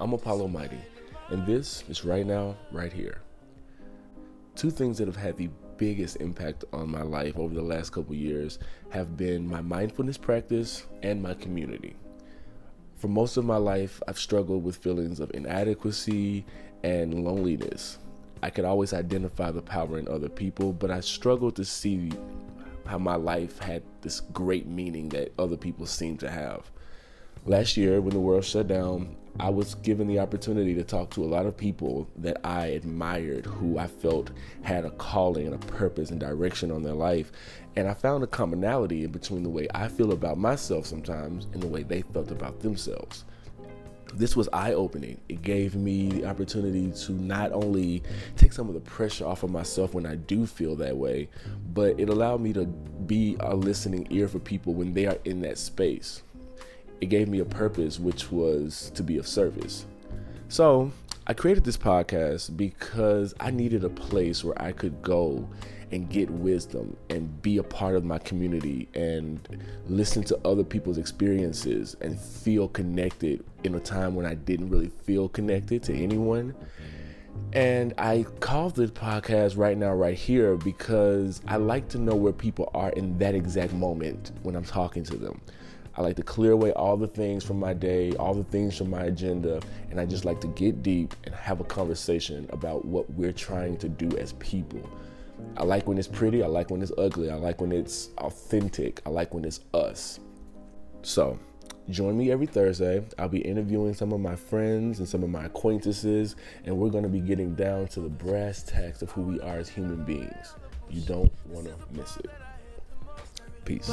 I'm Apollo Mighty, and this is Right Now, Right Here. Two things that have had the biggest impact on my life over the last couple years have been my mindfulness practice and my community. For most of my life, I've struggled with feelings of inadequacy and loneliness. I could always identify the power in other people, but I struggled to see how my life had this great meaning that other people seem to have. Last year, when the world shut down, I was given the opportunity to talk to a lot of people that I admired, who I felt had a calling and a purpose and direction on their life. And I found a commonality in between the way I feel about myself sometimes and the way they felt about themselves. This was eye opening. It gave me the opportunity to not only take some of the pressure off of myself when I do feel that way, but it allowed me to be a listening ear for people when they are in that space it gave me a purpose, which was to be of service. So I created this podcast because I needed a place where I could go and get wisdom and be a part of my community and listen to other people's experiences and feel connected in a time when I didn't really feel connected to anyone. And I called this podcast right now, right here, because I like to know where people are in that exact moment when I'm talking to them. I like to clear away all the things from my day, all the things from my agenda, and I just like to get deep and have a conversation about what we're trying to do as people. I like when it's pretty, I like when it's ugly, I like when it's authentic, I like when it's us. So, join me every Thursday. I'll be interviewing some of my friends and some of my acquaintances, and we're going to be getting down to the brass tacks of who we are as human beings. You don't want to miss it. Peace.